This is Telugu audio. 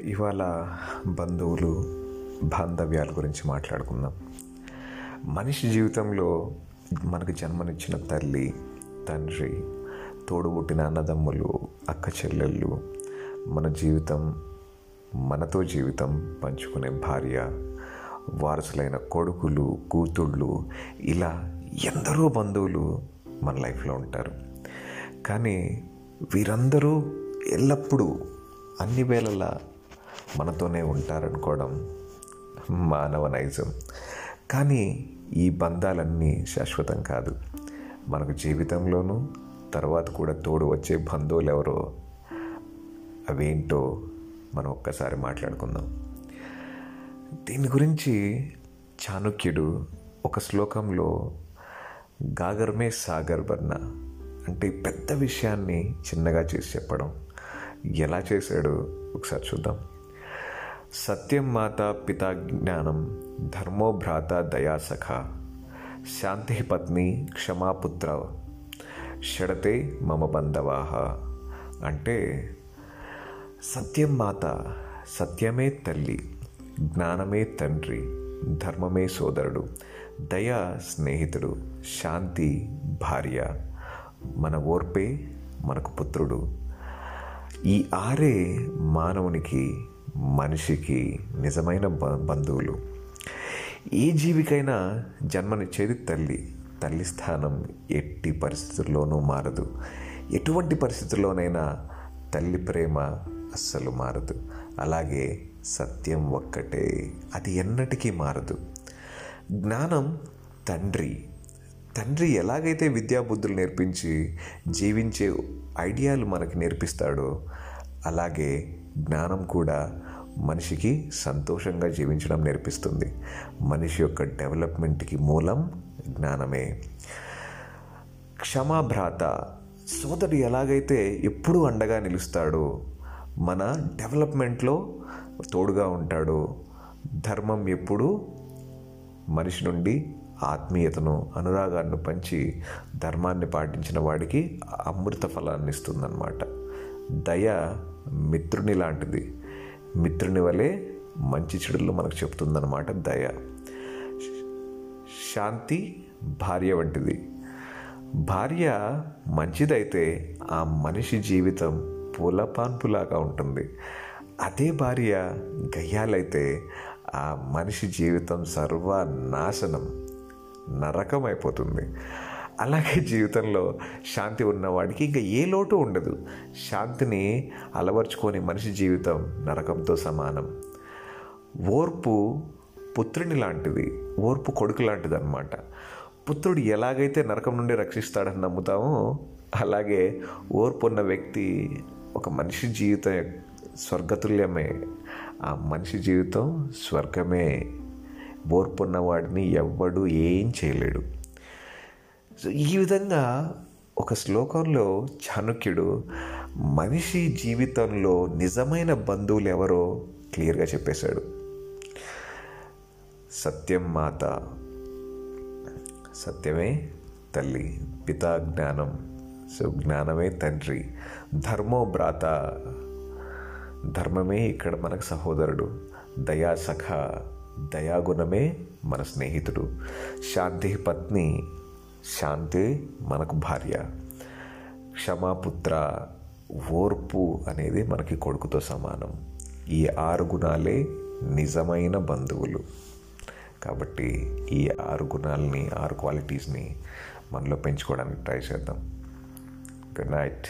ఇవాళ బంధువులు బాంధవ్యాల గురించి మాట్లాడుకుందాం. మనిషి జీవితంలో మనకు జన్మనిచ్చిన తల్లి తండ్రి తోడుబుట్టిన అన్నదమ్ములు అక్క చెల్లెళ్ళు మన జీవితం మనతో జీవితం పంచుకునే భార్య వారసులైన కొడుకులు కూతుళ్ళు ఇలా ఎందరో బంధువులు మన లైఫ్లో ఉంటారు. కానీ వీరందరూ ఎల్లప్పుడూ అన్ని వేళలా మనతోనే ఉంటారనుకోవడం మానవ నైజం కానీ ఈ బంధాలన్నీ శాశ్వతం కాదు. మనకు జీవితంలోనూ తర్వాత కూడా తోడు వచ్చే బంధువులు ఎవరో అవేంటో మనం ఒక్కసారి మాట్లాడుకుందాం. దీని గురించి చాణక్యుడు ఒక శ్లోకంలో గాగర్మే సాగర్ బర్ణ అంటే పెద్ద విషయాన్ని చిన్నగా చేసి చెప్పడం. ఎలా చేశాడో ఒకసారి చూద్దాం. సత్యం మాత పితా జ్ఞానం ధర్మో భ్రాత దయాసఖ శాంతి పత్ని క్షమాపుత్ర షడతే మమ బంధవాహ అంటే సత్యం మాత సత్యమే తల్లి జ్ఞానమే తండ్రి ధర్మమే సోదరుడు దయ స్నేహితుడు శాంతి భార్య మన ఓర్పే మనకు పుత్రుడు. ఈ ఆరే మానవునికి మనిషికి నిజమైన బంధువులు. ఏ జీవికైనా జన్మనిచ్చేది తల్లి. తల్లి స్థానం ఎట్టి పరిస్థితుల్లోనూ మారదు. ఎటువంటి పరిస్థితుల్లోనైనా తల్లి ప్రేమ అస్సలు మారదు. అలాగే సత్యం ఒక్కటే. అది ఎన్నటికీ మారదు. జ్ఞానం తండ్రి. తండ్రి ఎలాగైతే విద్యాబుద్ధులు నేర్పించి జీవించే ఐడియాలు మనకి నేర్పిస్తాడో అలాగే జ్ఞానం కూడా మనిషికి సంతోషంగా జీవించడం నేర్పిస్తుంది. మనిషి యొక్క డెవలప్మెంట్కి మూలం జ్ఞానమే. క్షమాభ్రాత సోదరుడు ఎలాగైతే ఎప్పుడూ అండగా నిలుస్తాడో మన డెవలప్మెంట్లో తోడుగా ఉంటాడో ధర్మం ఎప్పుడూ మనిషి నుండి ఆత్మీయతను అనురాగాన్ని పంచి ధర్మాన్ని పాటించిన వాడికి అమృత ఫలాన్ని ఇస్తుందన్నమాట. దయ మిత్రుని లాంటిది. మిత్రుని వలె మంచి చెడులు మనకు చెప్తుందన్నమాట దయ. శాంతి భార్య వంటిది. భార్య మంచిదైతే ఆ మనిషి జీవితం పూలపాన్పులాగా ఉంటుంది. అదే భార్య గయ్యాలైతే ఆ మనిషి జీవితం సర్వనాశనం నరకం అయిపోతుంది అలాగే జీవితంలో శాంతి ఉన్నవాడికి ఇంకా ఏ లోటు ఉండదు. శాంతిని అలవర్చుకొని మనిషి జీవితం నరకంతో సమానం. ఓర్పు పుత్రుని లాంటిది ఓర్పు కొడుకు లాంటిది అనమాట పుత్రుడు ఎలాగైతే నరకం నుండి రక్షిస్తాడని నమ్ముతామో అలాగే ఓర్పు ఉన్న వ్యక్తి ఒక మనిషి జీవితం స్వర్గతుల్యమే. ఆ మనిషి జీవితం స్వర్గమే. ఓర్పు ఉన్నవాడిని ఎవ్వడు ఏం చేయలేడు. సో ఈ విధంగా ఒక శ్లోకంలో చాణుక్యుడు మనిషి జీవితంలో నిజమైన బంధువులు ఎవరో క్లియర్గా చెప్పేశాడు. సత్యం మాత. సత్యమే తల్లి పితా జ్ఞానం. సో జ్ఞానమే తండ్రి. ధర్మో భ్రాత. ధర్మమే ఇక్కడ మనకు సహోదరుడు. దయా సఖ. దయాగుణమే మన స్నేహితుడు. శాంతి పత్ని శాంతి మనకు భార్య. క్షమాపుత్ర ఓర్పు అనేది మనకి కొడుకుతో సమానం. ఈ ఆరు గుణాలే నిజమైన బంధువులు. కాబట్టి ఈ ఆరు గుణాలని ఆరు క్వాలిటీస్ని మనలో పెంచుకోవడానికి ట్రై చేద్దాం. Good night